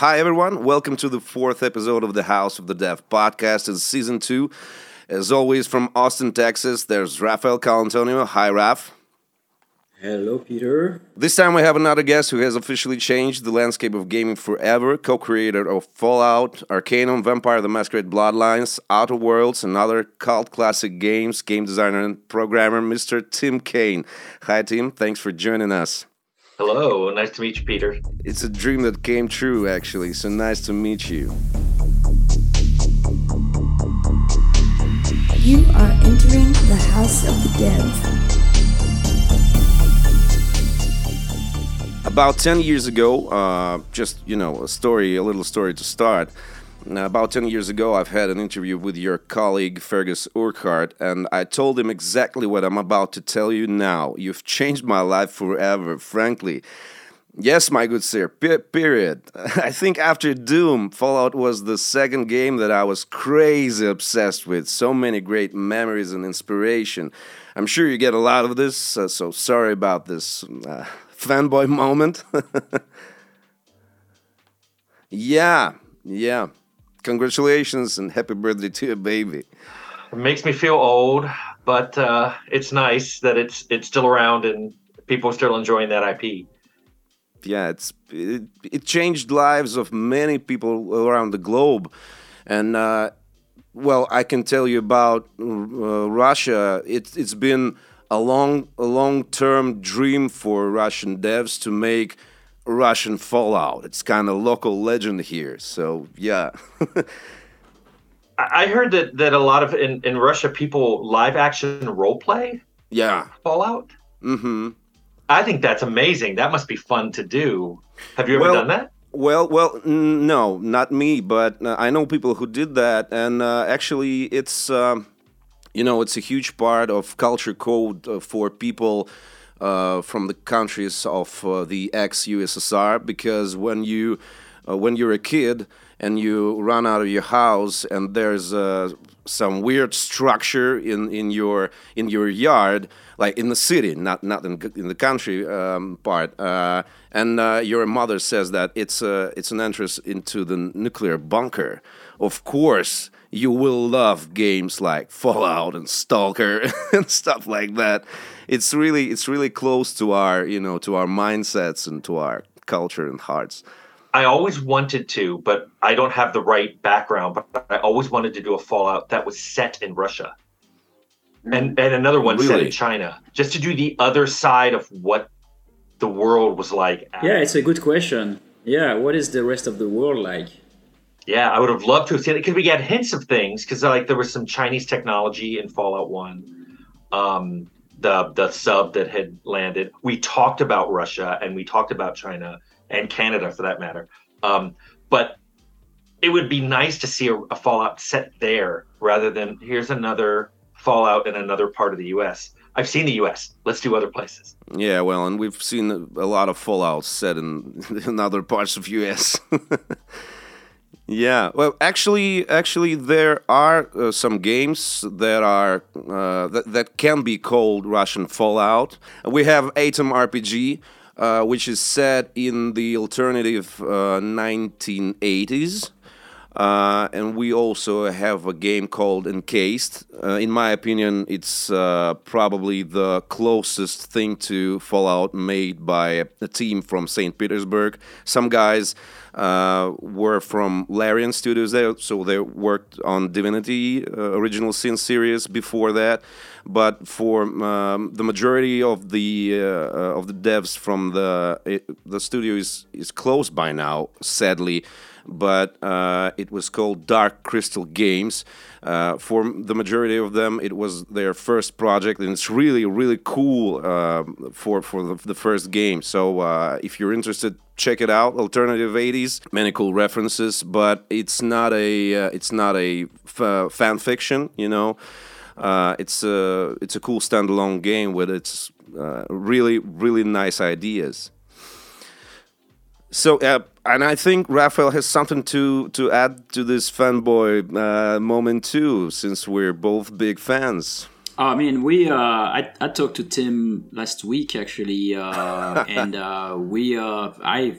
Hi, everyone. Welcome to the fourth episode of the House of the Dev podcast. It's season two. As always, from Austin, Texas, there's Raphael Colantonio. Hi, Raf. Hello, Peter. This time we have another guest who has officially changed the landscape of gaming forever. Co-creator of Fallout, Arcanum, Vampire the Masquerade Bloodlines, Outer Worlds, and other cult classic games, game designer and programmer, Mr. Tim Cain. Hi, Tim. Thanks for joining us. Hello, nice to meet you, Peter. It's a dream that came true, actually, so nice to meet you. You are entering the House of the Dev. About 10 years ago, uh, just, you know, a story, a little story to start. Now, about 10 years ago, I've had an interview with your colleague Fergus Urquhart, and I told him exactly what I'm about to tell you now. You've changed my life forever, frankly. Yes, my good sir, P- period. I think after Doom, Fallout was the second game that I was crazy obsessed with. So many great memories and inspiration. I'm sure you get a lot of this, uh, so sorry about this. Uh, fanboy moment. yeah, yeah. Congratulations and happy birthday to your baby. It makes me feel old, but uh, it's nice that it's it's still around and people are still enjoying that IP. Yeah, it's it, it changed lives of many people around the globe, and uh, well, I can tell you about uh, Russia. It, it's been a long a long term dream for Russian devs to make Russian Fallout. It's kind of local legend here. So yeah. I heard that that a lot of in, in Russia people live action role play. Yeah. Fallout. Mm-hmm. I think that's amazing. That must be fun to do. Have you ever well, done that? Well, well, no, not me, but uh, I know people who did that, and uh, actually, it's. Uh, you know, it's a huge part of culture code uh, for people uh, from the countries of uh, the ex-USSR because when you uh, when you're a kid and you run out of your house and there's uh, some weird structure in, in your in your yard, like in the city, not not in, in the country um, part, uh, and your mother says that it's it's an entrance into the nuclear bunker. Of course, you will love games like Fallout and Stalker and stuff like that. It's really it's really close to our you know to our mindsets and to our culture and hearts. I always wanted to, but I don't have the right background. But I always wanted to do a Fallout that was set in Russia, and and another one really? set in China, just to do the other side of what the world was like. Yeah, it's a good question. Yeah, what is the rest of the world like? Yeah, I would have loved to have seen it because we get hints of things because like there was some Chinese technology in Fallout One, um, the the sub that had landed. We talked about Russia and we talked about China and Canada for that matter. Um, but it would be nice to see a, a Fallout set there rather than here's another Fallout in another part of the U.S. I've seen the U.S. Let's do other places. Yeah, well, and we've seen a lot of Fallout set in, in other parts of U.S. Yeah, well, actually, actually, there are uh, some games that are uh, that, that can be called Russian Fallout. We have Atom RPG, uh, which is set in the alternative 1980s. Uh, and we also have a game called Encased. Uh, in my opinion, it's uh, probably the closest thing to Fallout made by a team from St. Petersburg. Some guys uh, were from Larian Studios there, so they worked on Divinity uh, Original Sin series before that. But for um, the majority of the uh, of the devs from the it, the studio is is closed by now, sadly but uh, it was called Dark Crystal Games. Uh, for the majority of them, it was their first project, and it's really, really cool uh, for for the, the, first game. So uh, if you're interested, check it out. Alternative 80s, many cool references, but it's not a uh, it's not a f- fan fiction, you know. Uh, it's a it's a cool standalone game with its really really nice ideas. So, uh, and I think Raphael has something to to add to this fanboy uh, moment too, since we're both big fans. I mean, we. Uh, I I talked to Tim last week actually, uh, and uh, we. Uh, I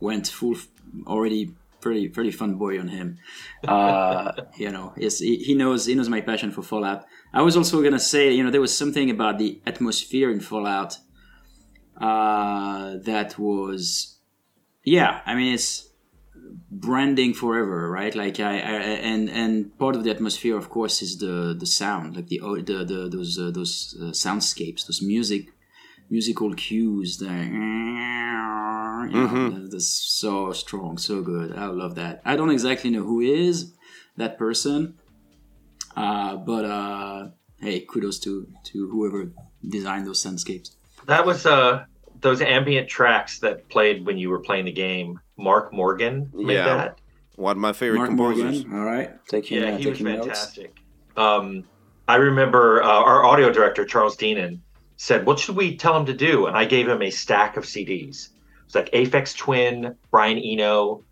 went full already pretty pretty fun boy on him. Uh, you know, yes, he, he knows he knows my passion for Fallout. I was also gonna say, you know, there was something about the atmosphere in Fallout uh, that was, yeah. I mean, it's branding forever, right? Like I, I, and and part of the atmosphere, of course, is the the sound, like the the, the those uh, those uh, soundscapes, those music musical cues. That you know, Mhm. that's so strong, so good. I love that. I don't exactly know who is that person, uh, but uh, hey, kudos to to whoever designed those soundscapes. That was uh those ambient tracks that played when you were playing the game. Mark Morgan made Yeah. that. One of my favorite Mark composers. Morgan, all right, taking Yeah, uh, he was taking notes. fantastic. Um, I remember uh, our audio director Charles Deenan said, "What should we tell him to do?" And I gave him a stack of CDs. It's like Aphex Twin, Brian Eno.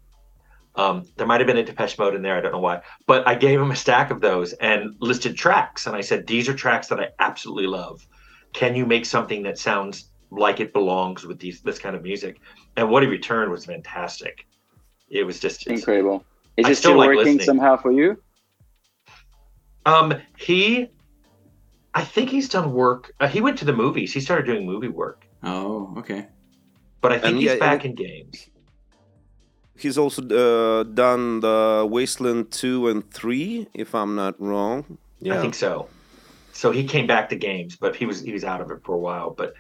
Um, there might have been a Depeche Mode in there. I don't know why, but I gave him a stack of those and listed tracks. And I said, "These are tracks that I absolutely love. Can you make something that sounds like it belongs with these this kind of music?" And what he returned was fantastic. It was just Incredible. Is I it still still like working listening. somehow for you? Um, he, I think he's done work. Uh, he went to the movies. He started doing movie work, Oh, okay. but I think And he's yeah, back and- in games. He's also uh, done the Wasteland 2 and 3, if I'm not wrong. Yeah, I think so. So he came back to games, but he was he was out of it for a while. But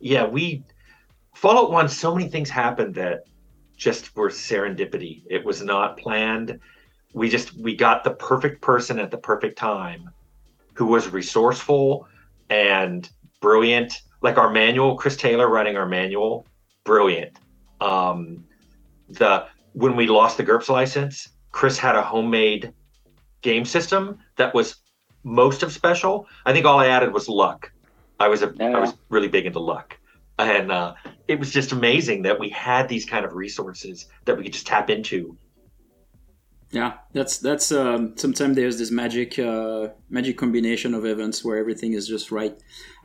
yeah, we Fallout One. So many things happened that just were serendipity. It was not planned. We just we got the perfect person at the perfect time, who was resourceful and brilliant. Like our manual, Chris Taylor running our manual, brilliant. Um, the when we lost the GURPS license, Chris had a homemade game system that was most of special. I think all I added was luck. I was a I Yeah. was really big into luck, and uh, it was just amazing that we had these kind of resources that we could just tap into. Yeah, that's that's um, sometimes there's this magic uh, magic combination of events where everything is just right.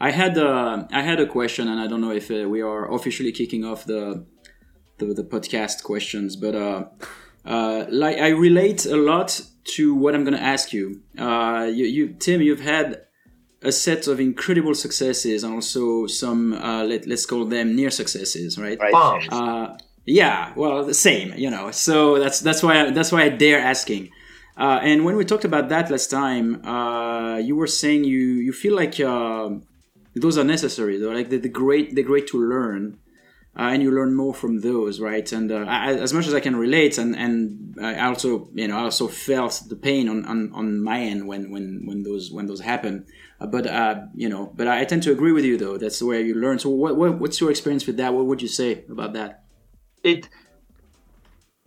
I had uh, I had a question, and I don't know if uh, we are officially kicking off the the, the podcast questions, but uh, uh, like I relate a lot to what I'm going to ask you. Uh, you, you Tim, you've had a set of incredible successes and also some uh, let, let's call them near successes, right? Right. Bombs. Uh, yeah, well, the same, you know. So that's that's why I, that's why I dare asking. Uh, and when we talked about that last time, uh, you were saying you you feel like uh, those are necessary. They're like they're, the great they're great to learn, uh, and you learn more from those, right? And uh, I, as much as I can relate, and and I also you know I also felt the pain on, on, on my end when when when those when those happen. But uh, you know, but I tend to agree with you though. That's the way you learn. So what, what what's your experience with that? What would you say about that? it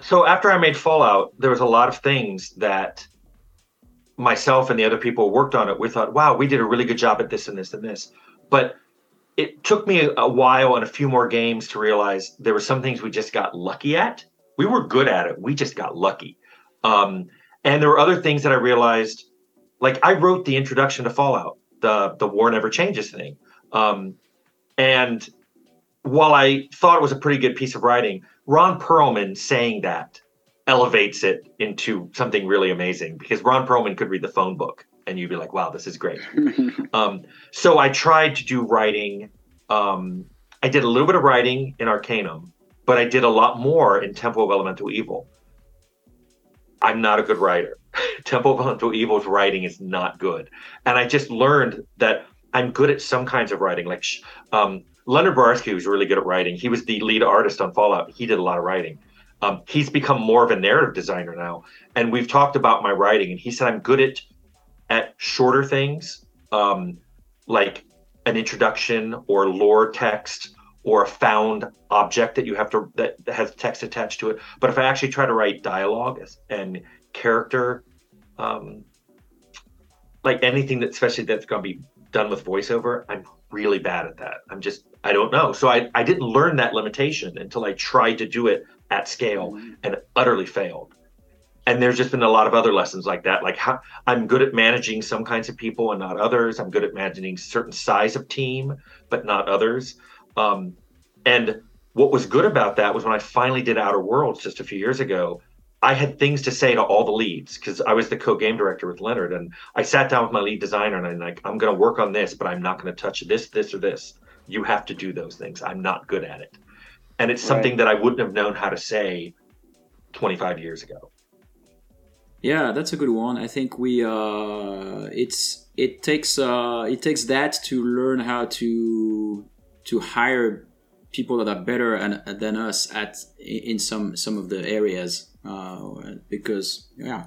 so after I made Fallout, there was a lot of things that myself and the other people worked on it. We thought, wow, we did a really good job at this and this and this. But it took me a while and a few more games to realize there were some things we just got lucky at. We were good at it. We just got lucky. Um, and there were other things that I realized, like I wrote the introduction to Fallout, the the War Never Changes thing. Um, and while I thought it was a pretty good piece of writing, Ron Perlman saying that elevates it into something really amazing because Ron Perlman could read the phone book and you'd be like, wow, this is great. um, so I tried to do writing. Um, I did a little bit of writing in Arcanum, but I did a lot more in Temple of Elemental Evil. I'm not a good writer. Temple of Elemental Evil's writing is not good. And I just learned that I'm good at some kinds of writing. Like um, Leonard Boyarsky was really good at writing. He was the lead artist on Fallout. He did a lot of writing. Um, he's become more of a narrative designer now. And we've talked about my writing, and he said I'm good at at shorter things, um, like an introduction or lore text or a found object that you have to that has text attached to it. But if I actually try to write dialogue and character, um, like anything that especially that's going to be done with voiceover, I'm really bad at that. I'm just I don't know. So I I didn't learn that limitation until I tried to do it at scale and utterly failed. And there's just been a lot of other lessons like that. Like how I'm good at managing some kinds of people and not others. I'm good at managing certain size of team, but not others. Um, and what was good about that was when I finally did Outer Worlds just a few years ago, I had things to say to all the leads because I was the co-game director with Leonard, and I sat down with my lead designer and I'm like, I'm going to work on this, but I'm not going to touch this, this, or this. You have to do those things. I'm not good at it, and it's something Right. that I wouldn't have known how to say 25 years ago. Yeah, that's a good one. I think we uh, it's it takes uh, it takes that to learn how to to hire people that are better and, than us at in some some of the areas uh, because yeah,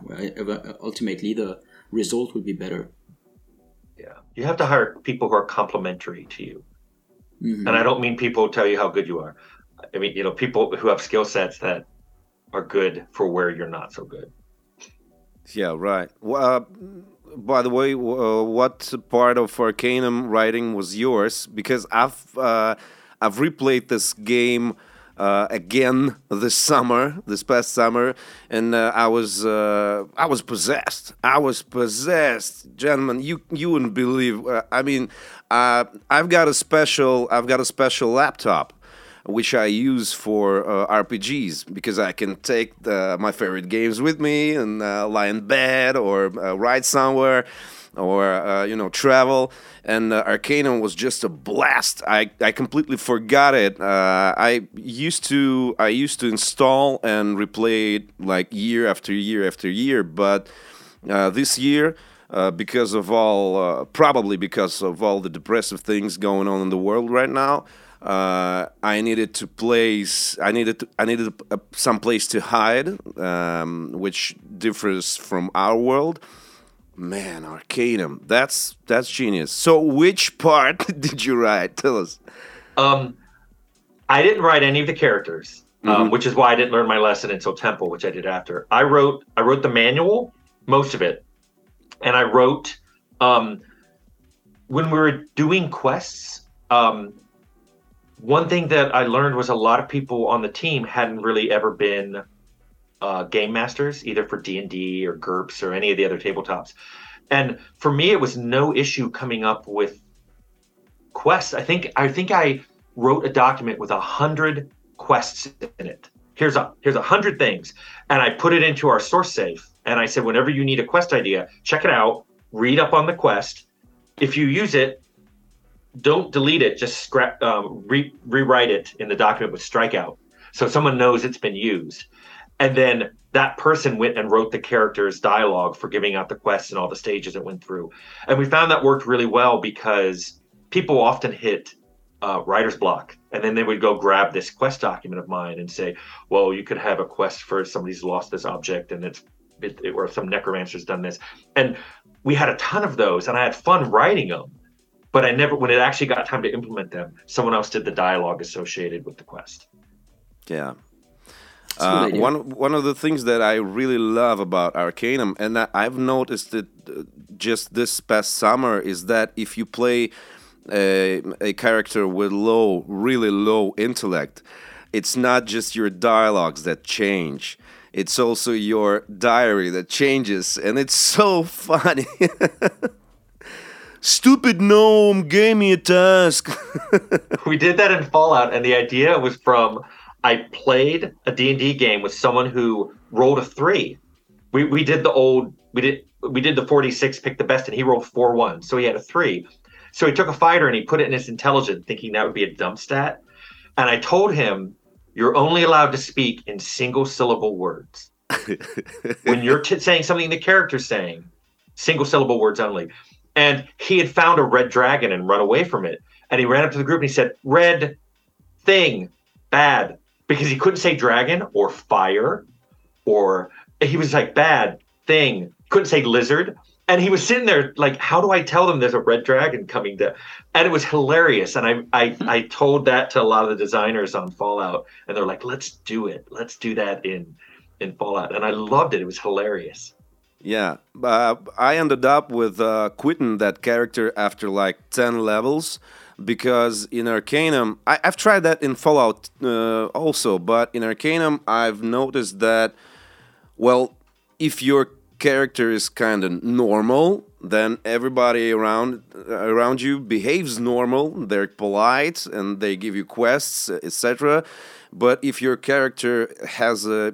ultimately the result would be better. Yeah, you have to hire people who are complementary to you, Mhm. and I don't mean people who tell you how good you are. I mean, you know, people who have skill sets that are good for where you're not so good. Yeah, right. Well, uh, by the way, uh, what part of Arcanum writing was yours? Because I've uh, I've replayed this game uh, again this summer, this past summer, and uh, I was uh, I was possessed. I was possessed, gentlemen. You you wouldn't believe. Uh, I mean, uh, I've got a special I've got a special laptop which I use for uh, RPGs because I can take the, my favorite games with me and uh, lie in bed or uh, ride somewhere or uh, you know travel. And uh, Arcanum was just a blast. I, I completely forgot it. Uh, I used to I used to install and replay it like year after year after year, but uh, this year. Uh, because of all, uh, probably because of all the depressive things going on in the world right now, uh, I needed to place. I needed. To, I needed a, some place to hide, um, which differs from our world. Man, Arcanum. That's that's genius. So, which part did you write? Tell us. Um, I didn't write any of the characters, um, which is why I didn't learn my lesson until Temple, which I did after. I wrote I wrote the manual, most of it, and I wrote um, when we were doing quests. Um, one thing that I learned was a lot of people on the team hadn't really ever been uh, game masters, either for D and D or GURPS or any of the other tabletops. And for me, it was no issue coming up with quests. I think I think I wrote a document with a hundred quests in it. Here's a here's a hundred things, and I put it into our source safe. And I said, whenever you need a quest idea, check it out, read up on the quest. If you use it, don't delete it. Just scrap, um, re- rewrite it in the document with strikeout, so someone knows it's been used. And then that person went and wrote the character's dialogue for giving out the quests and all the stages it went through. And we found that worked really well because people often hit uh, writer's block, and then they would go grab this quest document of mine and say, "Well, you could have a quest for somebody's lost this object, and it's it, it- or some necromancer's done this." And we had a ton of those, and I had fun writing them. But I never, when it actually got time to implement them, someone else did the dialogue associated with the quest. Yeah. A good Uh, one one of the things that I really love about Arcanum, and I- I've noticed it uh, just this past summer, is that if you play a, a character with low, really low intellect, it's not just your dialogues that change. It's also your diary that changes, and it's so funny. Stupid gnome gave me a task. we did that in Fallout, and the idea was from I played a D and D game with someone who rolled a three. We we did the old we did we did the forty six pick the best, and he rolled four one, so he had a three. So he took a fighter and he put it in his intelligence, thinking that would be a dump stat. And I told him, "You're only allowed to speak in single syllable words when you're t- saying something the character's saying. Single syllable words only." And he had found a red dragon and run away from it. And he ran up to the group and he said, Red thing, bad. Because he couldn't say dragon or fire or he was like, bad thing. Couldn't say lizard. And he was sitting there like, how do I tell them there's a red dragon coming to? And it was hilarious. And I, I, I told that to a lot of the designers on Fallout, and they're like, let's do it. Let's do that in in Fallout. And I loved it. It was hilarious. Yeah, uh, I ended up with uh, quitting that character after like 10 levels because in Arcanum, I, I've tried that in Fallout uh, also, but in Arcanum, I've noticed that, well, if your character is kind of normal, then everybody around around you behaves normal. They're polite and they give you quests, etc. But if your character has a,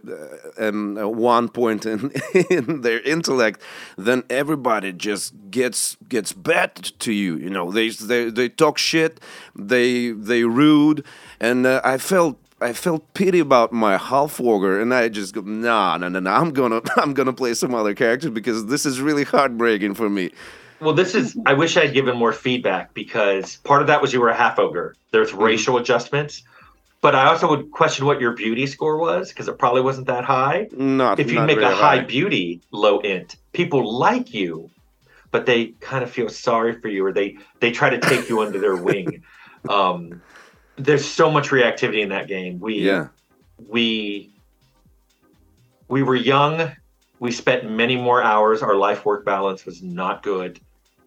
um, a one point in, in their intellect, then everybody just gets gets bad to you. You know, they they, they talk shit, they they rude, and uh, I felt I felt pity about my half ogre, and I just go, nah, no, no, no. I'm gonna, I'm gonna play some other characters because this is really heartbreaking for me. Well, this is. I wish I'd given more feedback because part of that was you were a half ogre. There's mm-hmm. racial adjustments, but I also would question what your beauty score was because it probably wasn't that high. Not if you not make really a high, high beauty, low int, people like you, but they kind of feel sorry for you, or they they try to take you under their wing. Um, there's so much reactivity in that game. We Yeah. we we were young. We spent many more hours. Our life work balance was not good,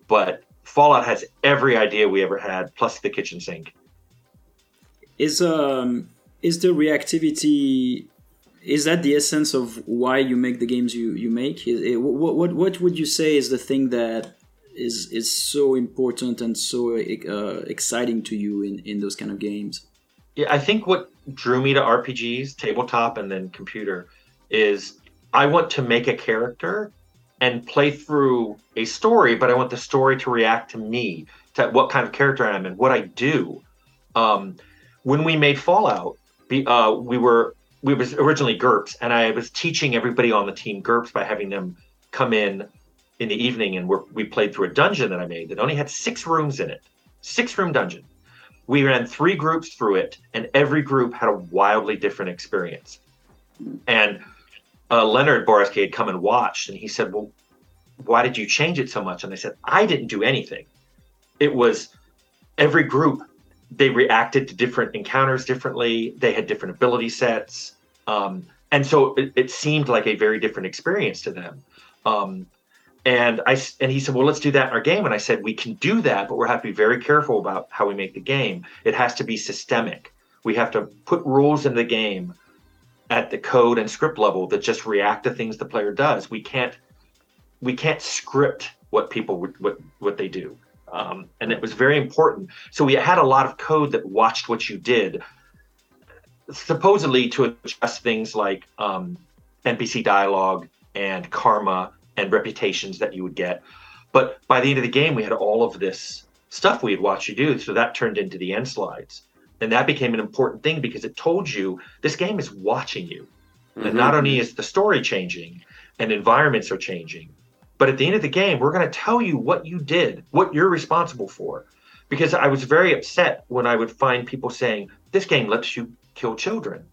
but Fallout has every idea we ever had, plus the kitchen sink. Is um is the reactivity is that the essence of why you make the games you you make? Is- What what what would you say is the thing that is is so important and so uh, exciting to you in in those kind of games? Yeah, I think what drew me to RPGs, tabletop, and then computer is I want to make a character and play through a story, but I want the story to react to me, to what kind of character I am and what I do. Um, when we made Fallout, be, uh, we were we was originally GURPS, and I was teaching everybody on the team GURPS by having them come in in the evening, and we played through a dungeon that I made that only had six rooms in it, six room dungeon. We ran three groups through it, and every group had a wildly different experience. And uh, Leonard Boyarsky had come and watched, and he said, "Well, why did you change it so much?" And I said, "I didn't do anything. It was every group. They reacted to different encounters differently. They had different ability sets, um, and so it, it seemed like a very different experience to them." Um, and I and he said, "Well, let's do that in our game." And I said, "We can do that, but we have to be very careful about how we make the game. It has to be systemic. We have to put rules in the game at the code and script level that just react to things the player does. We can't we can't script what people would- what what they do." Um, and it was very important. So we had a lot of code that watched what you did, supposedly to adjust things like um, NPC dialogue and karma and reputations that you would get. But by the end of the game, we had all of this stuff we had watched you do. So that turned into the end slides. And that became an important thing because it told you this game is watching you. And mm-hmm. not only is the story changing and environments are changing, but at the end of the game, we're going to tell you what you did, what you're responsible for. Because I was very upset when I would find people saying, this game lets you kill children.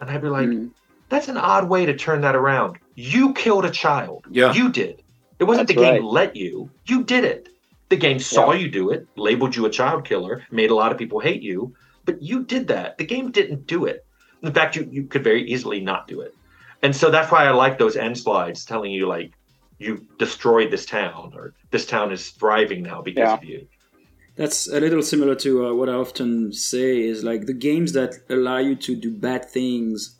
And I'd be like, mm. that's an odd way to turn that around. You killed a child. Yeah. You did. It wasn't That's the game right. let you. You did it. The game saw Yeah. you do it, labeled you a child killer, made a lot of people hate you, but you did that. The game didn't do it. In fact, you, you could very easily not do it. And so that's why I like those end slides telling you like you destroyed this town or this town is thriving now because Yeah. of you. That's a little similar to uh, what I often say is like the games that allow you to do bad things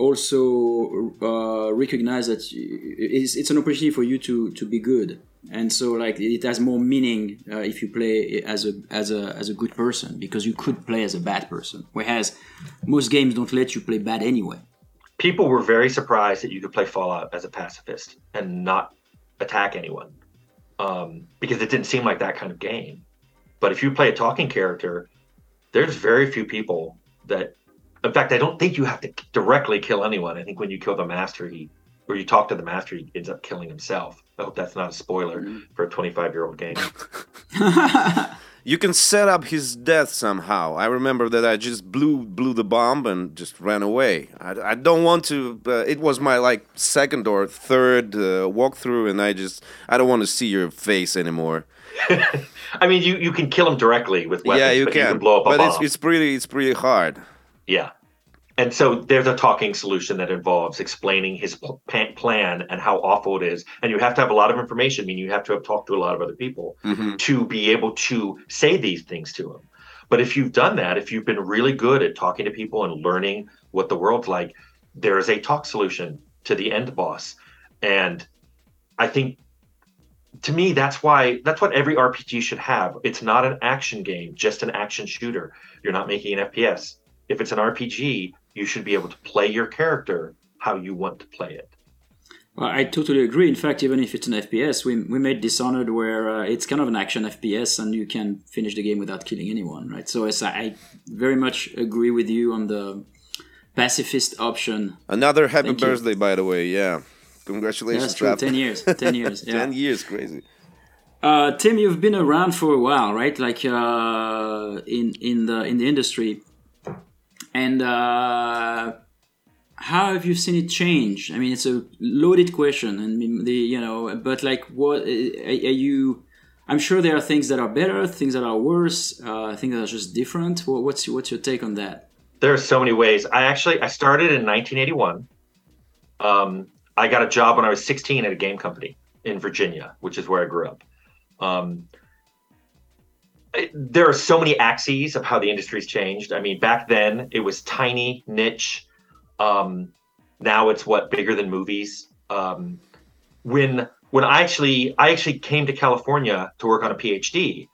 also uh, recognize that it's, it's an opportunity for you to, to be good. And so like it has more meaning uh, if you play as a as a as a good person because you could play as a bad person. Whereas most games don't let you play bad anyway. People were very surprised that you could play Fallout as a pacifist and not attack anyone um, because it didn't seem like that kind of game. But if you play a talking character, there's very few people that. In fact, I don't think you have to directly kill anyone. I think when you kill the master, he or you talk to the master, he ends up killing himself. I hope that's not a spoiler for a 25 year old game. You can set up his death somehow. I remember that I just blew blew the bomb and just ran away. I, I don't want to. Uh, it was my like second or third uh, walkthrough, and I just I don't want to see your face anymore. I mean, you, you can kill him directly with weapons. yeah, you but can, You can blow up a but bomb. it's it's pretty it's pretty hard. Yeah. And so there's a talking solution that involves explaining his pa- plan and how awful it is. And you have to have a lot of information. I mean, you have to have talked to a lot of other people Mhm. to be able to say these things to him. But if you've done that, if you've been really good at talking to people and learning what the world's like, there is a talk solution to the end boss. And I think to me, that's why that's what every RPG should have. It's not an action game, just an action shooter. You're not making an FPS. If it's an RPG, you should be able to play your character how you want to play it. Well, I totally agree. In fact, even if it's an FPS, we, we made Dishonored where uh, it's kind of an action FPS and you can finish the game without killing anyone, right? So as I, I very much agree with you on the pacifist option. Another happy Thank you. birthday, by the way. Yeah, Yeah, congratulations, that's true. Trap. Ten years. Ten years. Yeah. Ten years, crazy. Uh, Tim, you've been around for a while, right? Like uh, in in the in the industry, and uh, how have you seen it change? I mean, it's a loaded question, and the you know, but like, what are you? I'm sure there are things that are better, things that are worse, uh, things that are just different. What- What's what's your take on that? There are so many ways. I actually I started in 1981. Um, I got a job when I was 16 at a game company in Virginia, which is where I grew up. Um, there are so many axes of how the industry's changed. I mean, back then it was tiny, niche. Um, now it's what bigger than movies. Um, when when I actually I actually came to California to work on a PhD,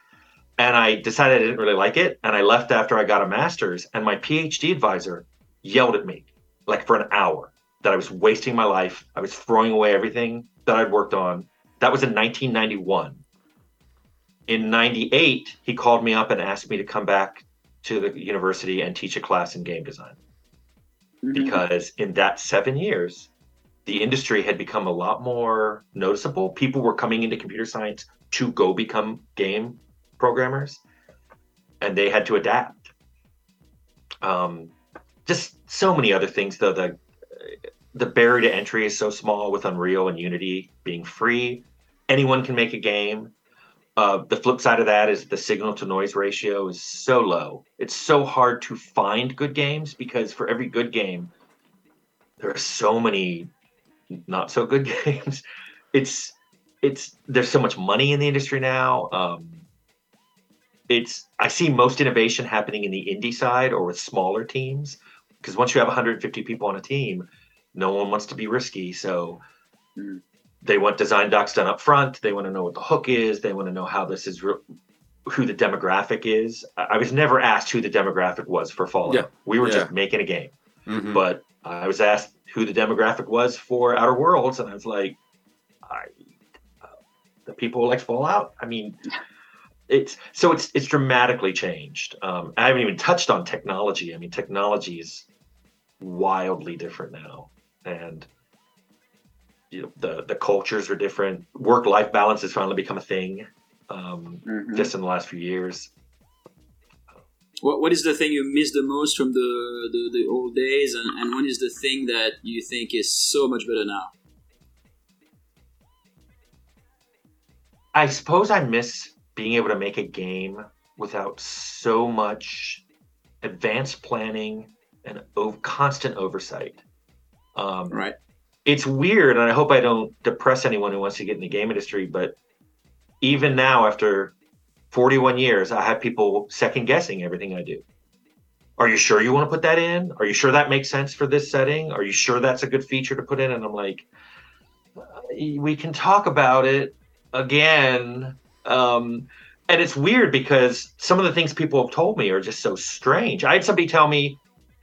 and I decided I didn't really like it, and I left after I got a master's. And my PhD advisor yelled at me like for an hour that I was wasting my life. I was throwing away everything that I'd worked on. That was in 1991. In 98, he called me up and asked me to come back to the university and teach a class in game design. Because in that seven years, the industry had become a lot more noticeable. People were coming into computer science to go become game programmers, and they had to adapt. Um, just so many other things, though. The the barrier to entry is so small with Unreal and Unity being free. Anyone can make a game. Uh, the flip side of that is the signal to noise ratio is so low. It's so hard to find good games because for every good game, there are so many not so good games. It's it's there's so much money in the industry now. Um, it's I see most innovation happening in the indie side or with smaller teams because once you have 150 people on a team, no one wants to be risky. So Mm. They want design docs done up front. They want to know what the hook is. They want to know how this is, re- who the demographic is. I was never asked who the demographic was for Fallout. Yeah. We were Yeah. just making a game Mhm. but I was asked who the demographic was for Outer Worlds, and I was like, I, uh, the people who like Fallout. I mean, it's so it's it's dramatically changed. Um, I haven't even touched on technology. I mean, technology is wildly different now, and you know, the the cultures are different. Work life balance has finally become a thing, um, Mhm. just in the last few years. What What is the thing you miss the most from the the, the old days, and, and when is the thing that you think is so much better now? I suppose I miss being able to make a game without so much advanced planning and o- constant oversight. Um, Right. It's weird, and I hope I don't depress anyone who wants to get in the game industry, but even now, after 41 years, I have people second guessing everything I do. Are you sure you want to put that in? Are you sure that makes sense for this setting? Are you sure that's a good feature to put in? And I'm like, we can talk about it again. Um, and it's weird because some of the things people have told me are just so strange. I had somebody tell me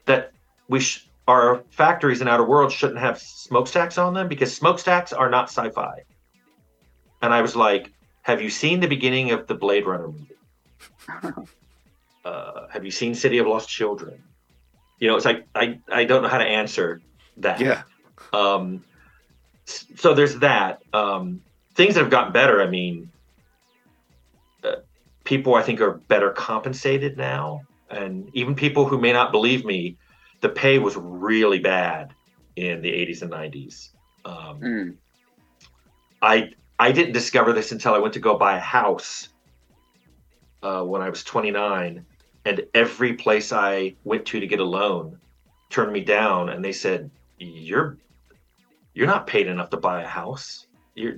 that we sh- our factories in outer worlds shouldn't have smokestacks on them because smokestacks are not sci-fi. And I was like, "Have you seen the beginning of the Blade Runner movie? uh, have you seen City of Lost Children? You know, it's like I I don't know how to answer that. Yeah. Um, so there's that. Um, things that have gotten better. I mean, uh, people I think are better compensated now, and even people who may not believe me, the pay was really bad in the 80s and 90s. Um, Mm. I I didn't discover this until I went to go buy a house uh, when I was 29, and every place I went to to get a loan turned me down, and they said, "You're you're not paid enough to buy a house. You're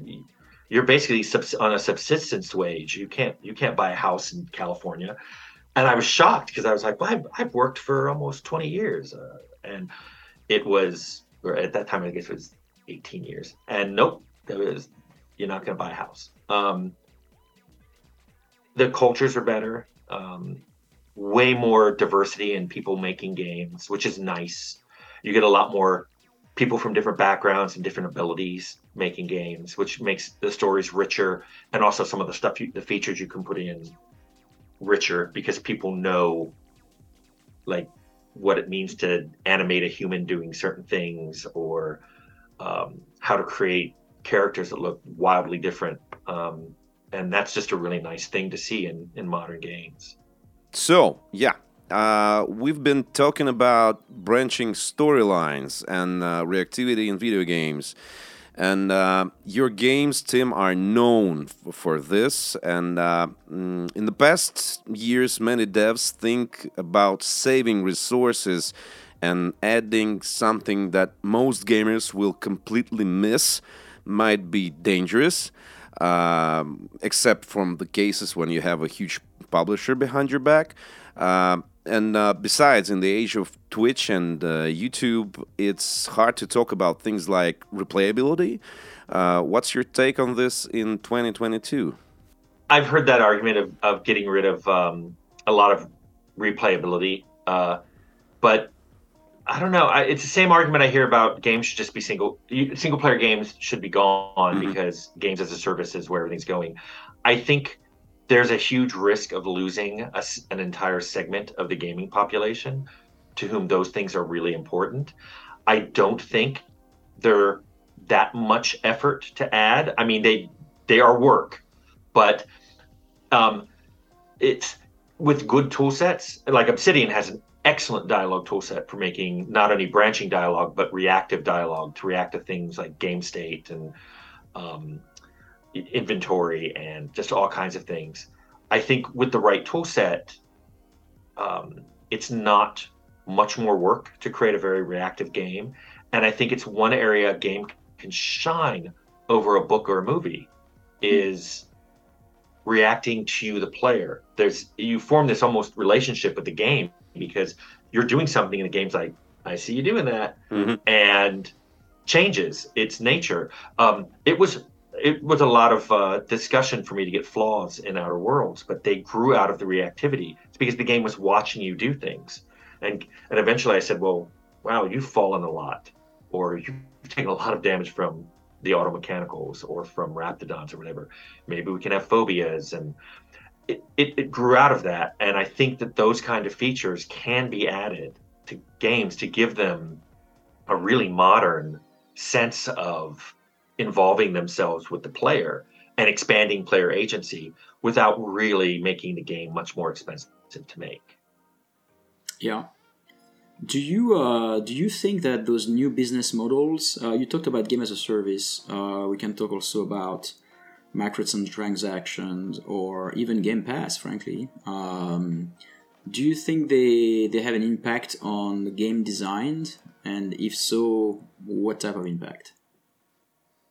you're basically subs- on a subsistence wage. You can't you can't buy a house in California." And I was shocked because I was like, well, I've, I've worked for almost 20 years, uh, and it was or at that time I guess it was 18 years, and nope, there was you're not going to buy a house. Um, the cultures are better. Um, way more diversity in people making games, which is nice. You get a lot more people from different backgrounds and different abilities making games, which makes the stories richer, and also some of the stuff, you, the features you can put in richer because people know, like, what it means to animate a human doing certain things or um, how to create characters that look wildly different. Um, and that's just a really nice thing to see in, in modern games. So, yeah, uh, we've been talking about branching storylines and uh, reactivity in video games. And uh, your games, Tim, are known for this. And uh, mm, in the past years, many devs think about saving resources and adding something that most gamers will completely miss might be dangerous, um, except from the cases when you have a huge publisher behind your back. And uh, besides, in the age of Twitch and uh, YouTube, it's hard to talk about things like replayability. Uh, what's your take on this in 2022? I've heard that argument of, of getting rid of um, a lot of replayability, uh, but I don't know. I, it's the same argument I hear about games should just be single single player games should be gone mm-hmm. because games as a service is where everything's going. I think there's a huge risk of losing a, an entire segment of the gaming population to whom those things are really important. I don't think they're that much effort to add. I mean, they they are work, but um, it's with good tool sets. Like Obsidian has an excellent dialogue toolset for making not only branching dialogue but reactive dialogue to react to things like game state and um, inventory and just all kinds of things. I think with the right tool set, um, it's not much more work to create a very reactive game. And I think it's one area a game can shine over a book or a movie is reacting to the player. There's you form this almost relationship with the game because you're doing something in the game's like, I see you doing that, mm-hmm. and changes its nature. Um, it was it was a lot of uh, discussion for me to get flaws in Outer Worlds, but they grew out of the reactivity. It's because the game was watching you do things, and and eventually I said, well, wow, you've fallen a lot, or you've taken a lot of damage from the auto mechanicals or from raptidons or whatever. Maybe we can have phobias and. It, it, it grew out of that, and I think that those kind of features can be added to games to give them a really modern sense of involving themselves with the player and expanding player agency without really making the game much more expensive to make. Yeah. Do you uh, do you think that those new business models? Uh, you talked about game as a service. Uh, we can talk also about microtransactions or even Game Pass. Frankly, um, do you think they they have an impact on the game design? And if so, what type of impact?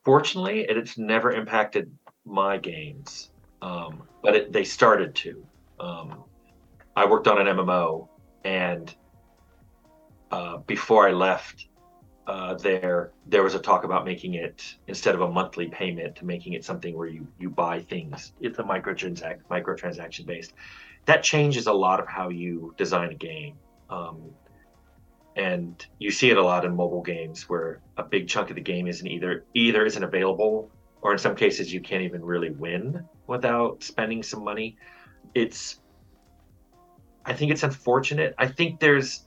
Fortunately, it's never impacted my games, um, but it, they started to. Um, I worked on an MMO, and uh, before I left uh, there, there was a talk about making it instead of a monthly payment to making it something where you you buy things. It's a microtransaction microtransaction based. That changes a lot of how you design a game. Um, and you see it a lot in mobile games where a big chunk of the game isn't either either isn't available or in some cases you can't even really win without spending some money. It's i think it's unfortunate. I think there's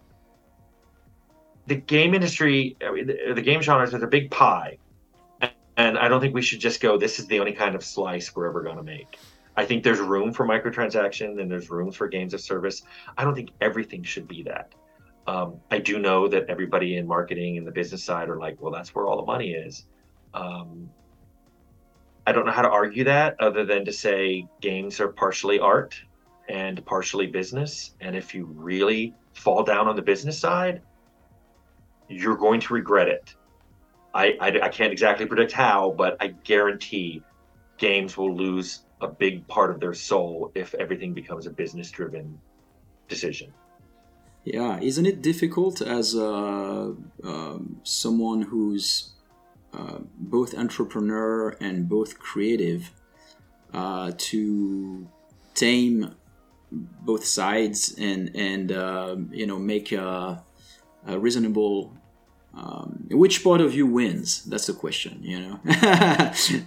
the game industry I mean, the, the game genres is a big pie. And i don't think we should just go this is the only kind of slice we're ever going to make. I think there's room for microtransaction and there's rooms for games of service. I don't think everything should be that um, I do know that everybody in marketing and the business side are like, well, that's where all the money is. Um, I don't know how to argue that other than to say games are partially art and partially business. And if you really fall down on the business side, you're going to regret it. I, I, I can't exactly predict how, but I guarantee games will lose a big part of their soul if everything becomes a business driven decision. Yeah, isn't it difficult as uh, um, someone who's uh, both entrepreneur and both creative uh, to tame both sides and and uh, you know make a, a reasonable um, which part of you wins? That's the question you know?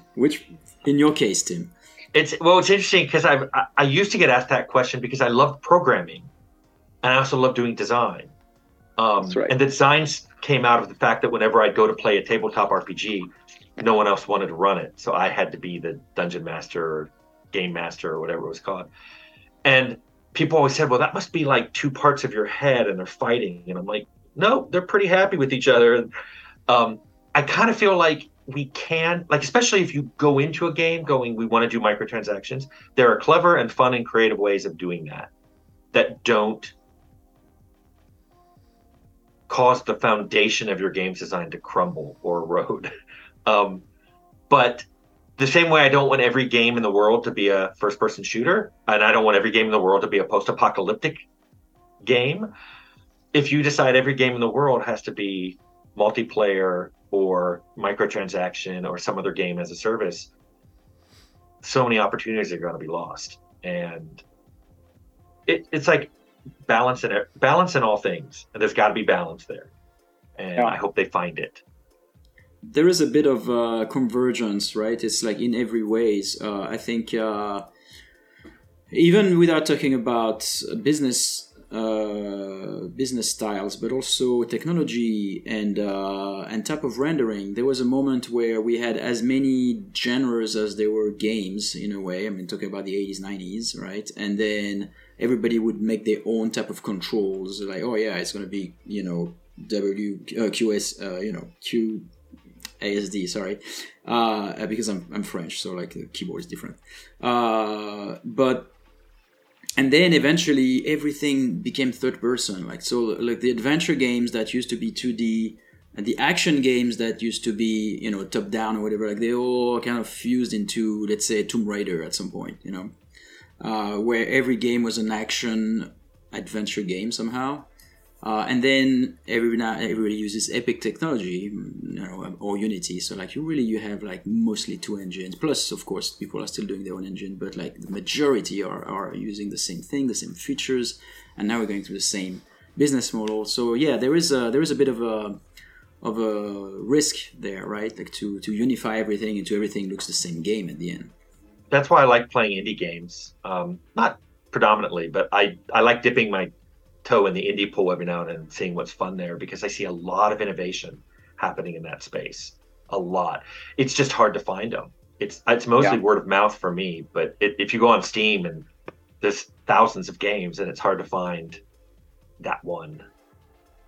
Which in your case tim? It's well it's interesting because I, I used to get asked that question because i loved programming and i also love doing design um, right. and the designs came out of the fact that whenever i'd go to play a tabletop rpg no one else wanted to run it so i had to be the dungeon master or game master or whatever it was called and people always said, well, that must be like two parts of your head and they're fighting. And I'm like, no, they're pretty happy with each other. Um, I kind of feel like we can, like, especially if you go into a game going, we want to do microtransactions, there are clever and fun and creative ways of doing that that don't cause the foundation of your game's design to crumble or erode. Um, but the same way I don't want every game in the world to be a first person shooter, and I don't want every game in the world to be a post apocalyptic game. If you decide every game in the world has to be multiplayer or microtransaction or some other game as a service, so many opportunities are going to be lost. And it, it's like balance in balance in all things. And there's got to be balance there. And Yeah. I hope they find it. there is a bit of uh, convergence, right? It's like in every ways. Uh, I think uh, even without talking about business uh, business styles, but also technology and uh, and type of rendering, there was a moment where we had as many genres as there were games in a way. I mean, talking about the eighties, nineties, right? And then everybody would make their own type of controls. Like, oh yeah, it's to be you know W uh, QS, uh, you know Q ASD, sorry, uh, because I'm, I'm French, so like the keyboard is different. Uh, but and then eventually everything became third person. Like so, like the adventure games that used to be 2D and the action games that used to be you know top down or whatever, like they all kind of fused into let's say Tomb Raider at some point, you know, uh, where every game was an action adventure game somehow. Uh, and then every now everybody uses Epic technology, you know, or Unity. So like you really you have like mostly two engines. Plus, of course, people are still doing their own engine, but like the majority are, are using the same thing, the same features, and now we're going through the same business model. So yeah, there is a there is a bit of a of a risk there, right? Like to to unify everything into everything looks the same game at the end. that's why I like playing indie games. Um, not predominantly, but I, I like dipping my toe in the indie pool every now and then and seeing what's fun there because I see a lot of innovation happening in that space. A lot. It's just hard to find them. It's it's mostly Yeah. word of mouth for me. But it, if you go on Steam and there's thousands of games and it's hard to find that one.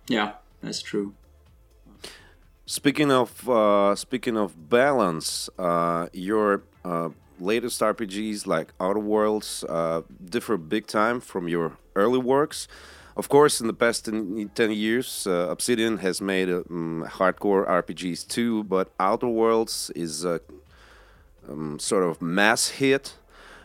Yeah, that's true. Speaking of uh, speaking of balance, uh, your uh, latest RPGs like Outer Worlds uh, differ big time from your early works. Of course, in the past 10, 10 years, uh, Obsidian has made um, hardcore RPGs too, but Outer Worlds is a um, sort of mass hit,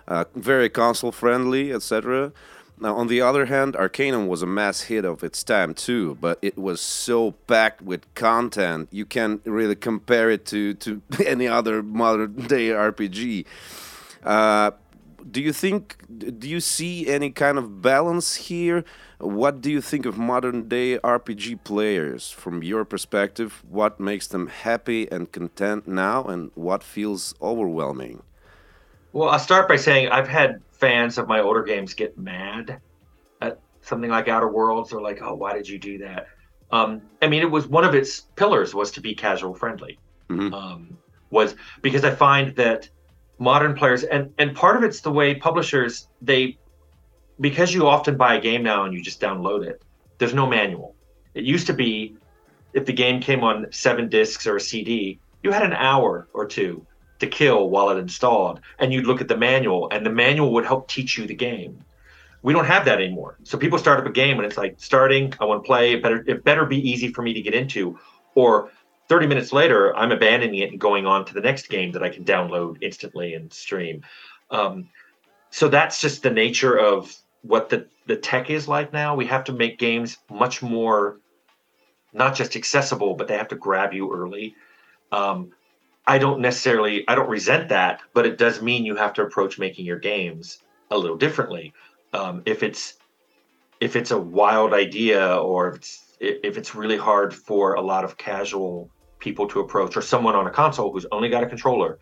uh, very console friendly, etc. Now, on the other hand, Arcanum was a mass hit of its time too, but it was so packed with content you can't really compare it to to any other modern day RPG. Uh, do you think? Do you see any kind of balance here? What do you think of modern day RPG players from your perspective? What makes them happy and content now, and what feels overwhelming? Well, I'll start by saying I've had fans of my older games get mad at something like Outer Worlds or like, oh, why did you do that? Um, I mean, it was one of its pillars was to be casual friendly. Mhm. Um, was because I find that modern players and and part of it's the way publishers they because you often buy a game now and you just download it. There's no manual. It used to be if the game came on seven discs or a CD, you had an hour or two to kill while it installed and you'd look at the manual and the manual would help teach you the game we don't have that anymore so people start up a game and it's like starting i want to play it better it better be easy for me to get into or 30 minutes later i'm abandoning it and going on to the next game that i can download instantly and stream. Um, so that's just the nature of what the, the tech is like now. We have to make games much more not just accessible but they have to grab you early. Um, I don't necessarily, I don't resent that, but it does mean you have to approach making your games a little differently. Um, if it's if it's a wild idea or if it's if it's really hard for a lot of casual people to approach or someone on a console who's only got a controller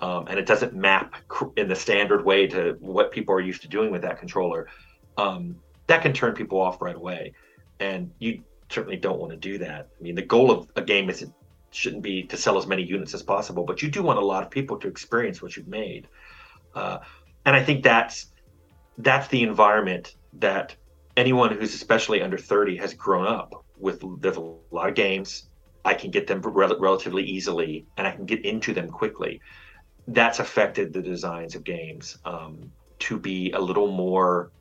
um, and it doesn't map in the standard way to what people are used to doing with that controller um, that can turn people off right away. And you certainly don't want to do that. I mean the goal of a game is it shouldn't be to sell as many units as possible but you do want a lot of people to experience what you've made. Uh, and i think that's that's the environment that anyone who's especially under 30 has grown up with. There's a lot of games i can get them rel- relatively easily and i can get into them quickly. That's affected the designs of games um, to be a little more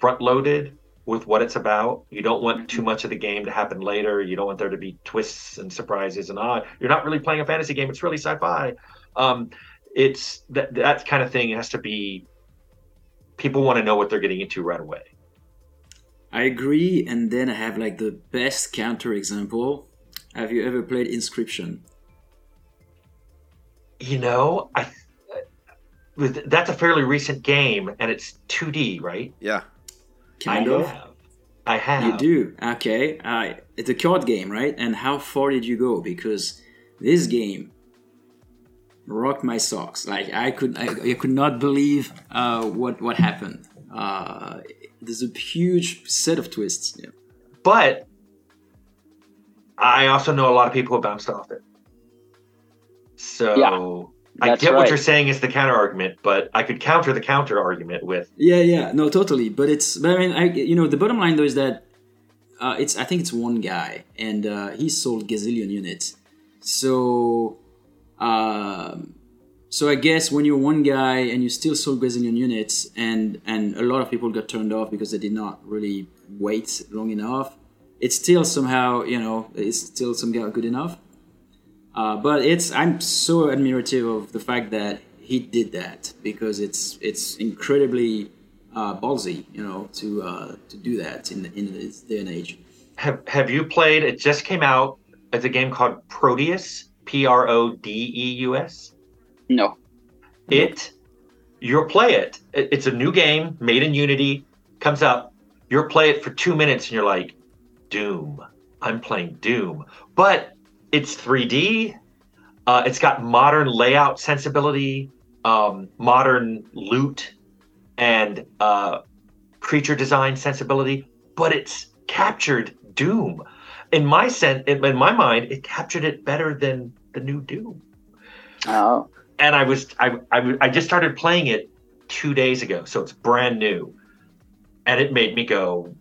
front loaded with what it's about. You don't want too much of the game to happen later. You don't want there to be twists and surprises and ah you're not really playing a fantasy game. It's really sci-fi. Um, it's that that kind of thing has to be people want to know what they're getting into right away. I agree, and then I have like the best counter example. Have you ever played Inscription? You know, I that's a fairly recent game, and it's 2D, right? Yeah, kind I of. Have. I have. You do, okay. Uh, it's a card game, right? And how far did you go? Because this game rocked my socks. Like I could, I, I could not believe uh, what what happened. Uh, there's a huge set of twists. Yeah. But I also know a lot of people who bounced off it. So yeah, I get right. what you're saying is the counter argument, but I could counter the counter argument with yeah, yeah, no, totally. But it's, but I mean, I, you know, the bottom line though is that uh, it's, I think it's one guy, and uh, he sold gazillion units. So um, so I guess when you're one guy and you still sold gazillion units, and and a lot of people got turned off because they did not really wait long enough, it's still somehow you know it's still somehow good enough. Uh, but it's I'm so admirative of the fact that he did that because it's it's incredibly uh, ballsy, you know, to uh, to do that in in this day and age. Have Have you played? It just came out. It's a game called Prodeus. P R O D E U S? No. It, you'll play it. it. It's a new game made in Unity, comes out. You'll play it for two minutes and you're like, Doom. I'm playing Doom. But it's 3D. Uh, it's got modern layout sensibility, um, modern loot, and uh, creature design sensibility. But it's captured Doom. In my sense, in my mind, it captured it better than the new Doom. Oh. And I was I, I I just started playing it two days ago, so it's brand new, and it made me go,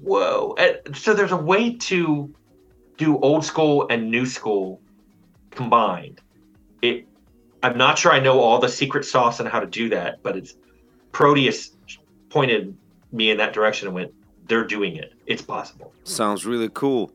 whoa! And so there's a way to do old school and new school combined. It I'm not sure I know all the secret sauce and how to do that, but it's Prodeus pointed me in that direction and went, they're doing it. It's possible. Sounds really cool.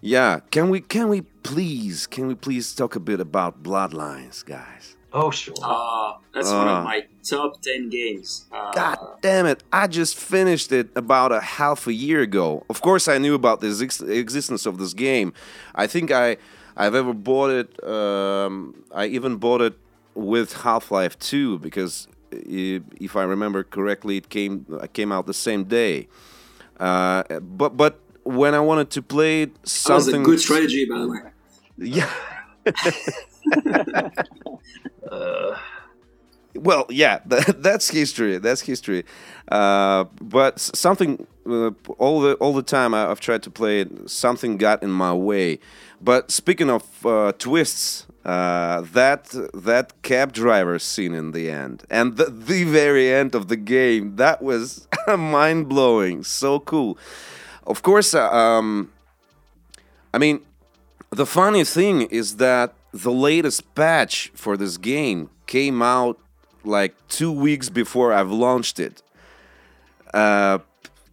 Yeah, can we can we please can we please talk a bit about Bloodlines, guys? Oh sure. Uh, that's one of my top ten games. Uh, God damn it! I just finished it about a half a year ago. Of course, I knew about the ex- existence of this game. I think I I've ever bought it. Um, I even bought it with Half Life Two because if I remember correctly, it came came out the same day. Uh, but but when I wanted to play something, that was a good strategy, by the way. Yeah. uh, well, yeah, that, that's history. That's history. Uh, but something uh, all the all the time I, have tried to play it. Something got in my way. But speaking of uh, twists, uh, that that cab driver scene in the end and the, the very end of the game that was mind blowing. So cool. Of course, uh, um, I mean, the funny thing is that the latest patch for this game came out like two weeks before I've launched it. Uh,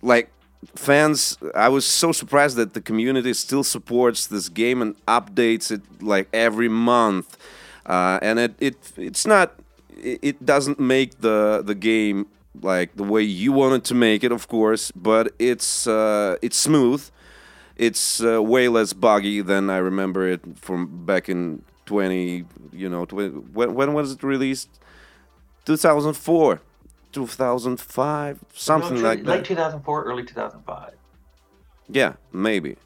like fans, I was so surprised that the community still supports this game and updates it like every month. Uh, and it, it it's not it doesn't make the the game like the way you wanted to make it, of course, but it's uh, it's smooth. it's uh, way less buggy than I remember it from back in 20. You know, 20, when when was it released? 2004, 2005, something No, like late that. 2004, early 2005. Yeah, maybe.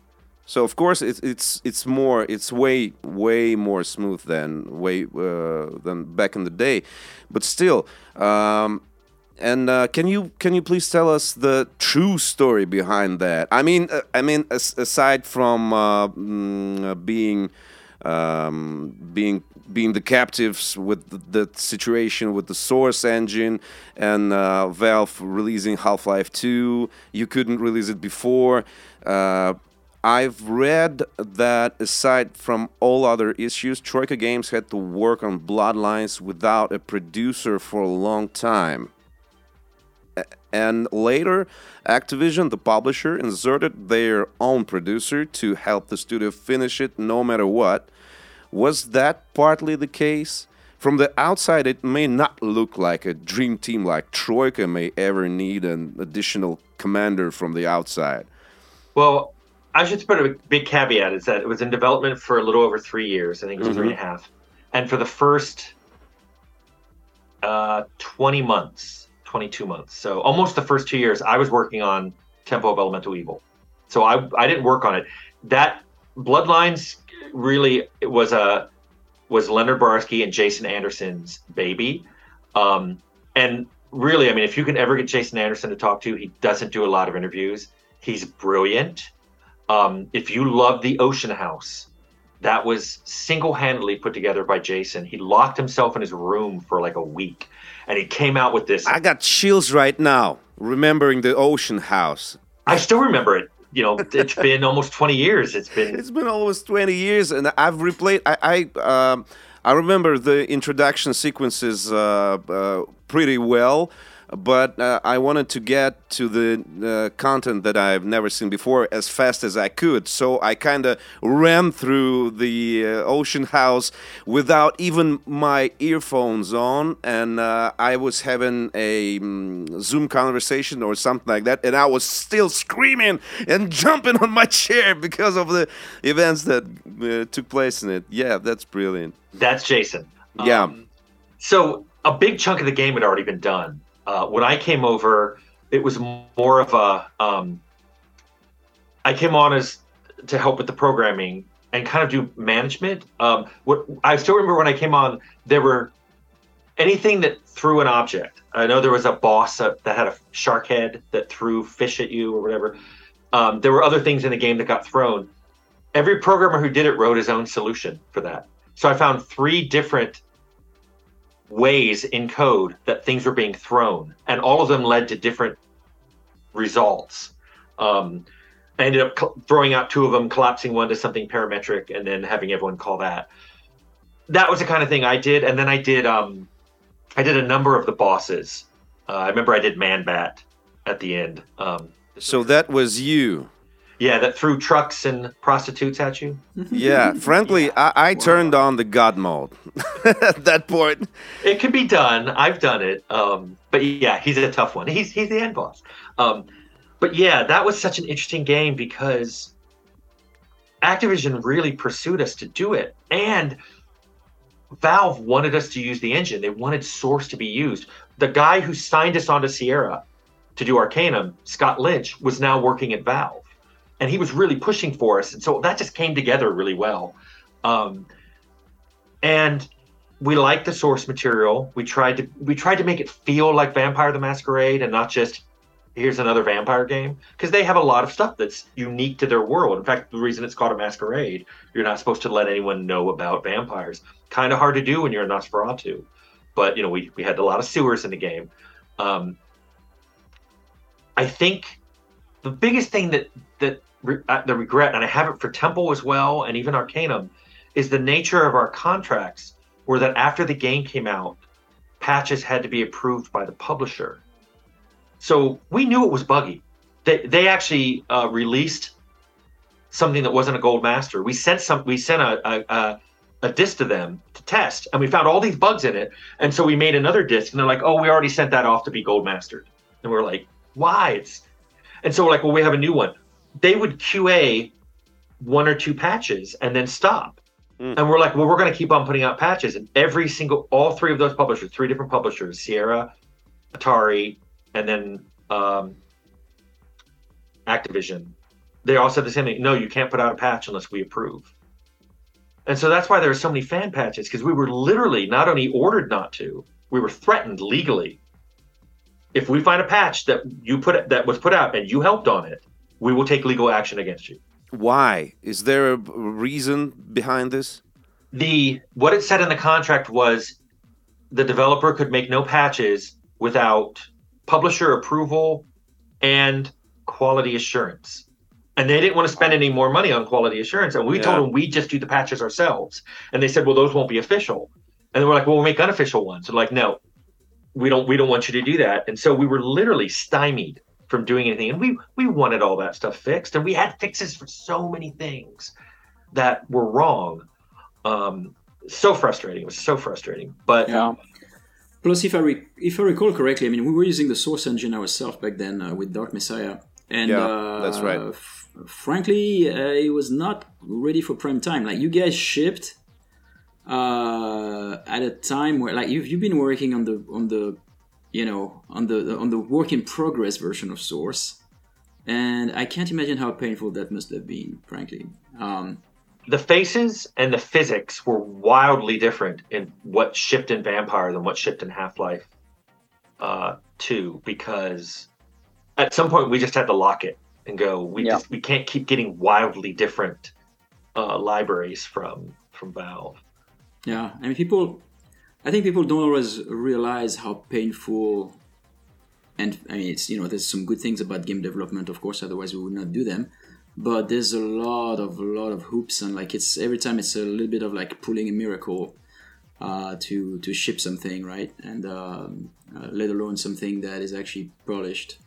So of course it's it's it's more it's way way more smooth than way uh, than back in the day, but still. Um, and uh, can you can you please tell us the true story behind that? I mean, uh, I mean, as, aside from uh, mm, uh, being um, being being the captives with the, the situation with the Source engine and uh, Valve releasing Half Life Two, you couldn't release it before. Uh, I've read that aside from all other issues, Troika Games had to work on Bloodlines without a producer for a long time. And later, Activision, the publisher, inserted their own producer to help the studio finish it no matter what. Was that partly the case? From the outside, it may not look like a dream team like Troika may ever need an additional commander from the outside. Well, I should put a big caveat is that it was in development for a little over three years. I think it was three and a half. And for the first uh, 20 months, 22 months, so almost the first two years, I was working on Temple of Elemental Evil. So I, I didn't work on it. That Bloodlines really was a was Leonard Boyarsky and Jason Anderson's baby. Um, and really, I mean, if you can ever get Jason Anderson to talk to, he doesn't do a lot of interviews. He's brilliant. Um, if you love the Ocean House, that was single-handedly put together by Jason. He locked himself in his room for like a week, and he came out with this. I got chills right now, remembering the Ocean House. I still remember it. You know, it's been almost 20 years. It's been It's been almost 20 years, and I've replayed. I I, um, I remember the introduction sequences uh, uh, pretty well, but uh, I wanted to get to the uh, content that I've never seen before as fast as I could. So I kind of ran through the uh, Ocean House without even my earphones on, and uh, I was having a mm, Zoom conversation or something like that, and I was still screaming and jumping on my chair because of the events that uh, took place in it. Yeah, that's brilliant. that's Jason. Yeah. Um, so a big chunk of the game had already been done. Uh, when I came over, it was more of a. Um, I came on as to help with the programming and kind of do management. Um, what I still remember when I came on, there were anything that threw an object. I know there was a boss that had a shark head that threw fish at you or whatever. Um, there were other things in the game that got thrown. Every programmer who did it wrote his own solution for that. So I found three different ways in code that things were being thrown, and all of them led to different results. Um, I ended up cl- throwing out two of them, collapsing one to something parametric, and then having everyone call that. That was the kind of thing I did, and then I did um, I did a number of the bosses. Uh, I remember I did Man Bat at the end. Um, So that was you. Yeah, that threw trucks and prostitutes at you. Yeah, frankly, I, I turned on the God mode at that point. It can be done. I've done it. Um, but yeah, he's a tough one. He's he's the end boss. Um, but yeah, that was such an interesting game because Activision really pursued us to do it, and Valve wanted us to use the engine. They wanted Source to be used. The guy who signed us onto Sierra to do Arcanum, Scott Lynch, was now working at Valve, and he was really pushing for us. And so that just came together really well. Um, and we liked the source material. We tried to we tried to make it feel like Vampire the Masquerade and not just here's another vampire game because they have a lot of stuff that's unique to their world. In fact, the reason it's called a masquerade, you're not supposed to let anyone know about vampires. Kind of hard to do when you're a Nosferatu, but you know we we had a lot of sewers in the game. Um, I think the biggest thing that that re- uh, the regret, and I have it for Temple as well, and even Arcanum, is the nature of our contracts were that after the game came out, patches had to be approved by the publisher. So we knew it was buggy. They they actually uh, released something that wasn't a gold master. We sent some. We sent a, a, a a disc to them to test, and we found all these bugs in it. And so we made another disc, and they're like, "Oh, we already sent that off to be gold mastered." And we're like, "Why?" It's and so we're like, "Well, we have a new one." They would QA one or two patches and then stop. Mm. And we're like, well, we're going to keep on putting out patches. And every single, all three of those publishers, three different publishers, Sierra, Atari, and then um, Activision, they all said the same thing. No, you can't put out a patch unless we approve. And so that's why there are so many fan patches because we were literally not only ordered not to, we were threatened legally. If we find a patch that you put that was put out and you helped on it, we will take legal action against you. Why? Is there a reason behind this? The what it said in the contract was the developer could make no patches without publisher approval and quality assurance. And they didn't want to spend any more money on quality assurance. And we Yeah. told them we just do the patches ourselves. And they said, well, those won't be official. And then we're like, well, we'll make unofficial ones. They're like, no, we don't we don't want you to do that. And so we were literally stymied from doing anything. And we we wanted all that stuff fixed. And we had fixes for so many things that were wrong. Um, so frustrating. It was so frustrating. But Yeah. Plus, if I re- if I recall correctly, I mean, we were using the Source engine ourselves back then uh, with Dark Messiah, and Yeah, uh, that's right. f- frankly, uh, it was not ready for prime time. Like you guys shipped uh, at a time where, like, you've you've been working on the on the you know on the on the work in progress version of Source, and I can't imagine how painful that must have been. Frankly, um, the faces and the physics were wildly different in what shipped in Vampire than what shipped in Half Life uh, 2 because at some point we just had to lock it and go. We Yeah. just we can't keep getting wildly different uh, libraries from from Valve. Yeah, I mean, people. I think people don't always realize how painful. And I mean, it's you know, there's some good things about game development, of course. Otherwise, we would not do them. But there's a lot of a lot of hoops, and like it's every time it's a little bit of like pulling a miracle uh, to to ship something, right? And um, uh, let alone something that is actually polished.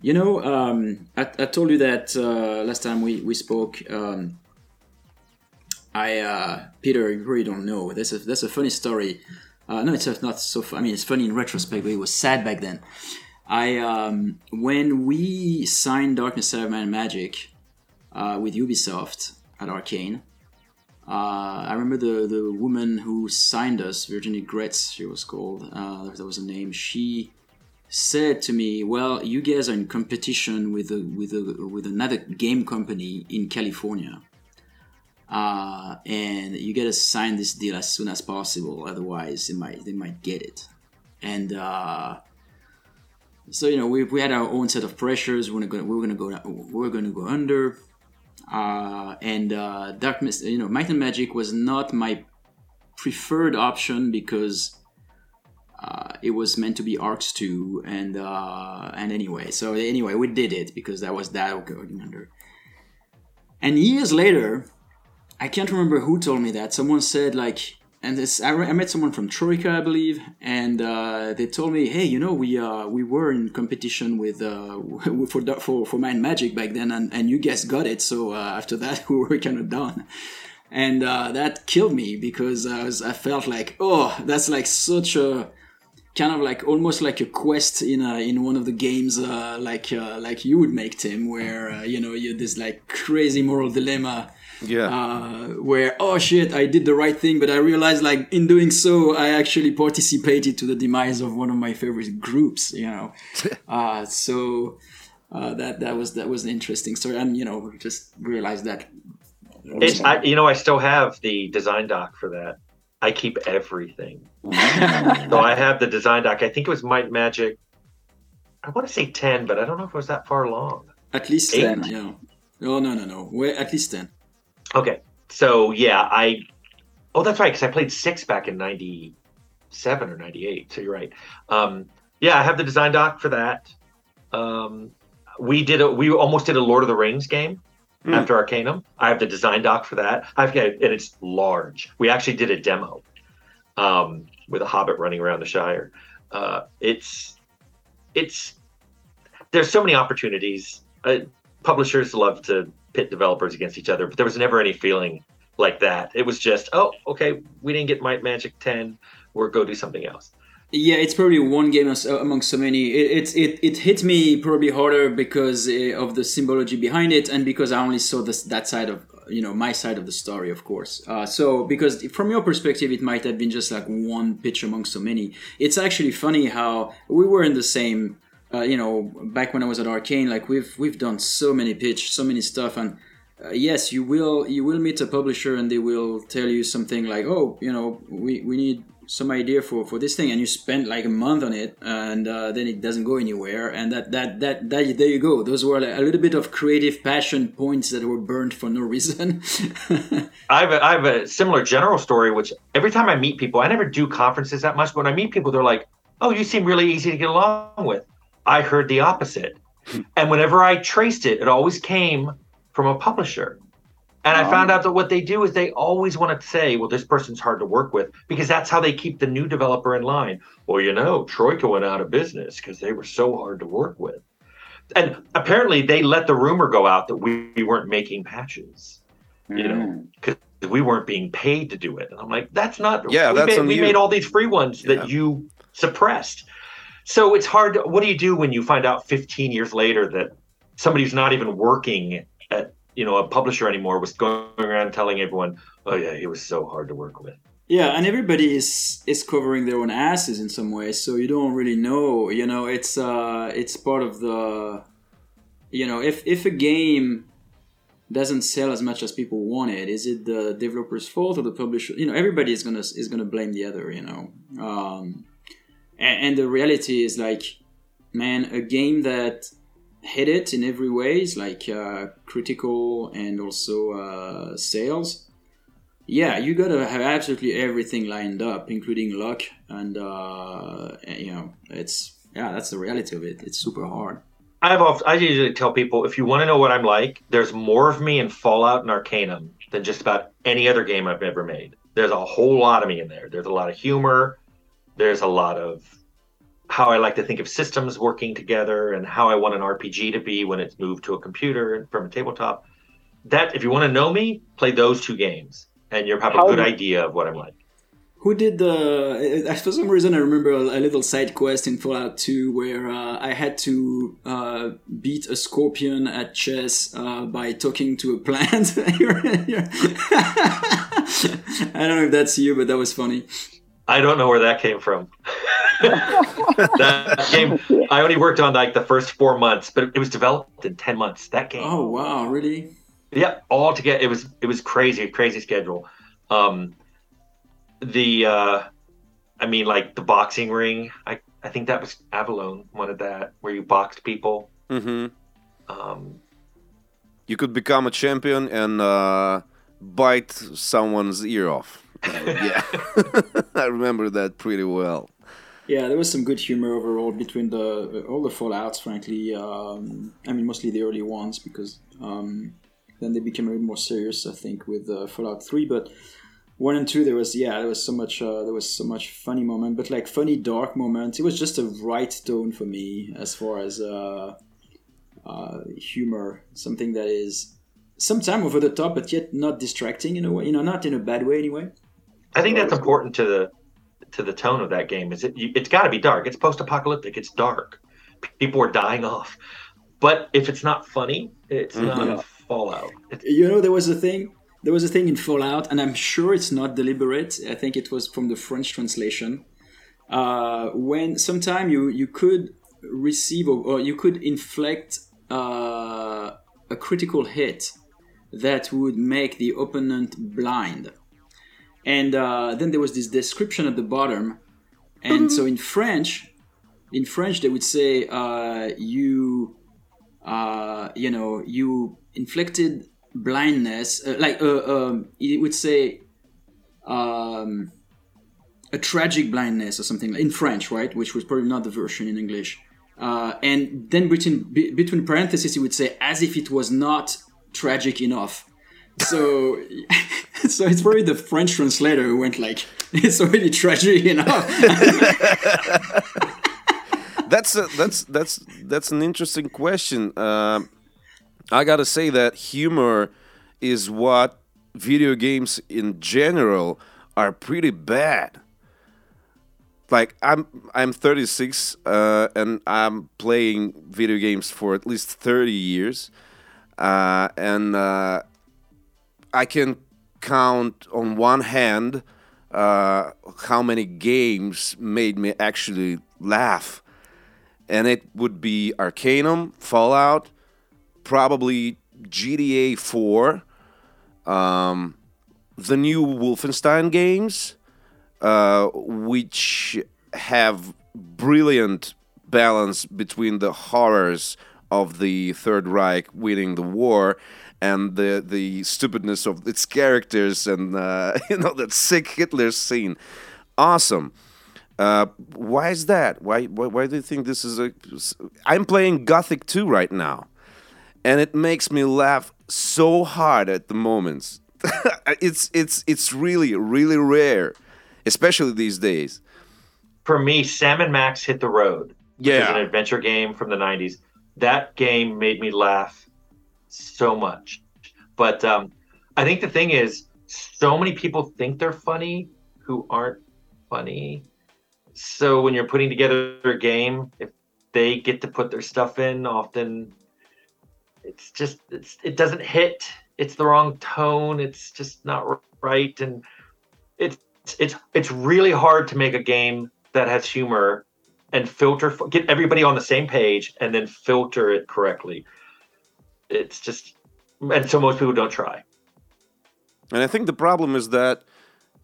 You know, um, I, I told you that uh, last time we we spoke. Um, I uh, Peter, you really don't know. That's a that's a funny story. Uh, no, it's not so. I mean, it's funny in retrospect, but it was sad back then. I um, when we signed Dark Messiah of Might and Magic uh, with Ubisoft at Arcane. Uh, I remember the the woman who signed us, Virginie Gretz, she was called. Uh, that was a name. She said to me, "Well, you guys are in competition with a with a with another game company in California." Uh, and you gotta sign this deal as soon as possible otherwise they might they might get it. And uh, so you know we, we had our own set of pressures we we're gonna we were gonna go we were gonna go under uh, and uh, dark Mist- you know might and magic was not my preferred option because uh, it was meant to be Arx 2 and uh, and anyway so anyway we did it because that was that going under. And years later I can't remember who told me that. Someone said like, and this I, re- I met someone from Troika, I believe, and uh, they told me, hey, you know, we uh, we were in competition with uh, for for for Might Magic back then, and, and you guys got it. So uh, after that, we were kind of done, and uh, that killed me because I was I felt like, oh, that's like such a kind of like almost like a quest in a, in one of the games uh, like uh, like you would make Tim, where uh, you know you this like crazy moral dilemma Yeah. uh, where oh shit I did the right thing but I realized like in doing so I actually participated to the demise of one of my favorite groups you know uh, so uh, that that was that was an interesting story and you know just realized that It, I, you know, I still have the design doc for that. I keep everything. so I have the design doc. I think it was Might Magic. I want to say ten, but I don't know if it was that far along. at least Eight? 10 yeah oh no no no We're at least 10 Okay, so yeah, I. Oh, that's right, because I played six back in '97 or '98. So you're right. Um, yeah, I have the design doc for that. Um, we did a we almost did a Lord of the Rings game Hmm. after Arcanum. I have the design doc for that. I've got and it's large. We actually did a demo um, with a Hobbit running around the Shire. Uh, it's it's there's so many opportunities. Uh, publishers love to pit developers against each other, but there was never any feeling like that. It was just, oh, okay, we didn't get Might Magic 10, we'll go do something else. Yeah, it's probably one game uh, among so many. It, it, it hit me probably harder because uh, of the symbology behind it, and because I only saw this that side of you know my side of the story, of course. Uh, so because from your perspective, it might have been just like one pitch among so many. It's actually funny how we were in the same. Uh, you know, back when I was at Arcane, like we've we've done so many pitch, so many stuff, and uh, yes, you will you will meet a publisher and they will tell you something like, oh, you know, we, we need some idea for, for this thing, and you spend like a month on it, and uh, then it doesn't go anywhere, and that, that that that there you go. Those were a little bit of creative passion points that were burned for no reason. I have a, I have a similar general story, which every time I meet people, I never do conferences that much. But when I meet people, they're like, "Oh, you seem really easy to get along with." I heard the opposite, and whenever I traced it, it always came from a publisher. And I oh. found out that what they do is they always want to say, well, this person's hard to work with because that's how they keep the new developer in line. Well, you know, Troika went out of business because they were so hard to work with. And apparently they let the rumor go out that we, we weren't making patches, you know, mm. because we weren't being paid to do it. And I'm like, that's not, Yeah, we, that's made, we made all these free ones that you suppressed. So it's hard. To, what do you do when you find out 15 years later that somebody who's not even working at you know a publisher anymore was going around telling everyone, "Oh yeah, he was so hard to work with." Yeah, and everybody is is covering their own asses in some way, so you don't really know. You know, it's uh, it's part of the, you know, if if a game doesn't sell as much as people want it, is it the developer's fault or the publisher? You know, everybody is gonna is gonna blame the other. You know, um, and, and the reality is like, man, a game that hit it in every ways, like uh, critical and also uh, sales yeah, you gotta have absolutely everything lined up, including luck, and uh, you know, it's yeah, that's the reality of it. It's super hard. I've oft, I usually tell people if you want to know what I'm like, there's more of me in Fallout and Arcanum than just about any other game I've ever made. There's a whole lot of me in there. There's a lot of humor. There's a lot of how I like to think of systems working together and how I want an RPG to be when it's moved to a computer from a tabletop. That if you want to know me, play those two games, and you'll have How a good do- idea of what I'm like. Who did the? uh, For some reason, I remember a, little side quest in Fallout 2 where uh, I had to uh, beat a scorpion at chess uh, by talking to a plant. I don't know if that's you, but that was funny. I don't know where that came from. that game, I only worked on like the first four months, but it was developed in ten months. That game, Oh wow, really? yeah, all together, it was it was crazy, crazy schedule. Um, the, uh, I mean, like the boxing ring. I I think that was Avellone wanted that, where you boxed people. hmm Um, You could become a champion and uh, bite someone's ear off. Yeah, I remember that pretty well. Yeah, there was some good humor overall between the all the Fallout's. Frankly, um, I mean mostly the early ones because um, then they became a little more serious. I think with uh, Fallout Three, but one and two there was yeah there was so much uh, there was so much funny moment, but like funny dark moments. It was just a right tone for me as far as uh, uh, humor, something that is sometime over the top, but yet not distracting in a way. You know, not in a bad way anyway. I think that's important to the to the tone of that game. Is it? You, it's got to be dark. It's post-apocalyptic. It's dark. People are dying off. But if it's not funny, it's not Fallout. It's, You know, there was a thing. There was a thing in Fallout, and I'm sure it's not deliberate. I think it was from the French translation. Uh, when sometime you you could receive or, or you could inflict uh, a critical hit that would make the opponent blind, and uh, then there was this description at the bottom, and so in French, in French they would say uh, you uh, you know, you inflicted blindness, uh, like uh, um, it would say um, a tragic blindness or something in French, right? Which was probably not the version in English. Uh, and then between be, between parentheses, he would say as if it was not tragic enough. So, so it's probably the French translator who went like, "It's already tragic enough." That's a, that's that's that's an interesting question. Um I gotta say that humor is what video games in general are pretty bad. Like I'm I'm 36 uh, and I'm playing video games for at least 30 years, uh, and uh, I can count on one hand uh, how many games made me actually laugh, and it would be Arcanum, Fallout, probably GTA 4, um, the new Wolfenstein games, uh, which have brilliant balance between the horrors of the Third Reich winning the war and the the stupidness of its characters and uh, you know that sick Hitler scene. Awesome. Uh, why is that? Why, why why do you think this is a? I'm playing Gothic 2 right now, and it makes me laugh so hard at the moments. it's it's it's really really rare, especially these days. For me, Sam and Max hit the road. Yeah. An adventure game from the 90s. That game made me laugh so much. But um, I think the thing is, so many people think they're funny who aren't funny. So when you're putting together a game, if they get to put their stuff in, often it's just it's it doesn't hit. It's the wrong tone. It's just not right, and it's it's it's really hard to make a game that has humor and filter get everybody on the same page and then filter it correctly it's just and so most people don't try. And i think the problem is that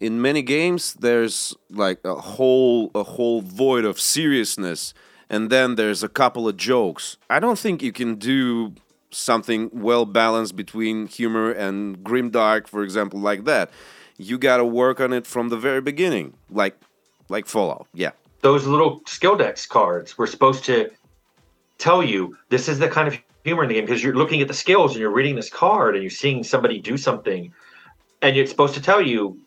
in many games there's like a whole a whole void of seriousness and then there's a couple of jokes. I don't think you can do something well balanced between humor and grimdark for example like that. You got to work on it from the very beginning like like fallout yeah. Those little Skilldex cards were supposed to tell you this is the kind of humor in the game because you're looking at the skills and you're reading this card and you're seeing somebody do something and it's supposed to tell you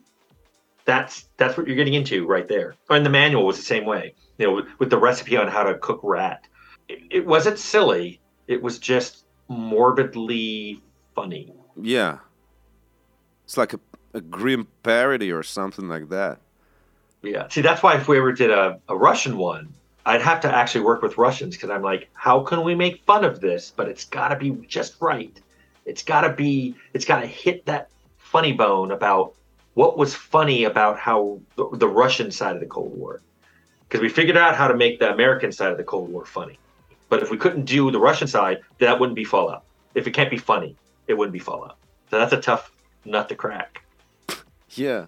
that's that's what you're getting into right there. And the manual was the same way you know with, with the recipe on how to cook rat. It, it wasn't silly. It was just morbidly funny. Yeah. It's like a, a grim parody or something like that. Yeah. See, that's why if we ever did a, a Russian one, I'd have to actually work with Russians because I'm like, how can we make fun of this? But it's got to be just right. It's got to be, it's got to hit that funny bone about what was funny about how the, the Russian side of the Cold War. Because we figured out how to make the American side of the Cold War funny. But if we couldn't do the Russian side, that wouldn't be Fallout. If it can't be funny, it wouldn't be Fallout. So that's a tough nut to crack. Yeah.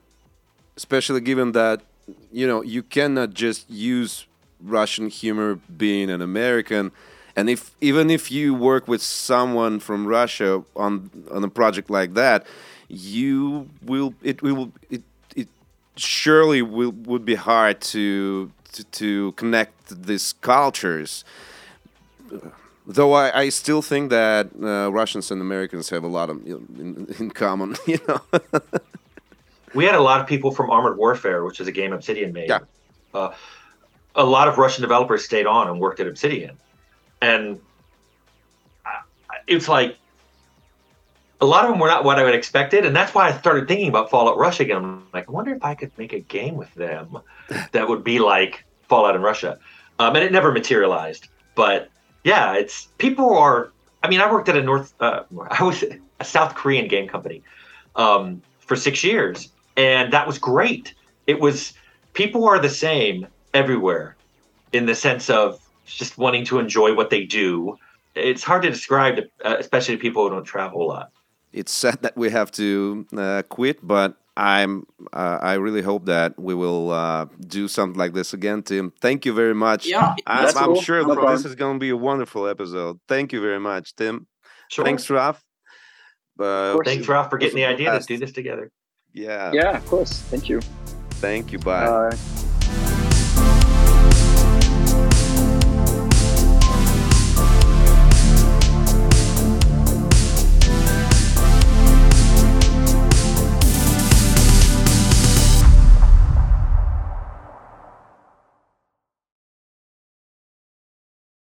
Especially given that you know you cannot just use Russian humor being an American, and if even if you work with someone from Russia on on a project like that, you will it will it it surely will would be hard to to, to connect these cultures. Though I, I still think that uh, Russians and Americans have a lot of in, in common, you know. we had a lot of people from Armored Warfare, which is a game Obsidian made. Yeah. Uh, a lot of Russian developers stayed on and worked at Obsidian, and it's like a lot of them were not what I would expected, and that's why I started thinking about Fallout Russia again. I'm like, I wonder if I could make a game with them that would be like Fallout in Russia, um, and it never materialized. But yeah, it's people are. I mean, I worked at a North. Uh, I was a South Korean game company um, for six years, and that was great. It was people are the same everywhere in the sense of just wanting to enjoy what they do. It's hard to describe, uh, especially to people who don't travel a lot. It's sad that we have to uh, quit, but I'm. Uh, I really hope that we will uh, do something like this again, Tim. Thank you very much. Yeah, I'm, I'm cool. sure No this is going to be a wonderful episode. Thank you very much, Tim. Sure. Thanks, Raf. Uh. Thanks, Ralph, for getting the idea to Fantastic. do this together. yeah, Yeah, of course. Thank you. Thank you. Bye. Uh,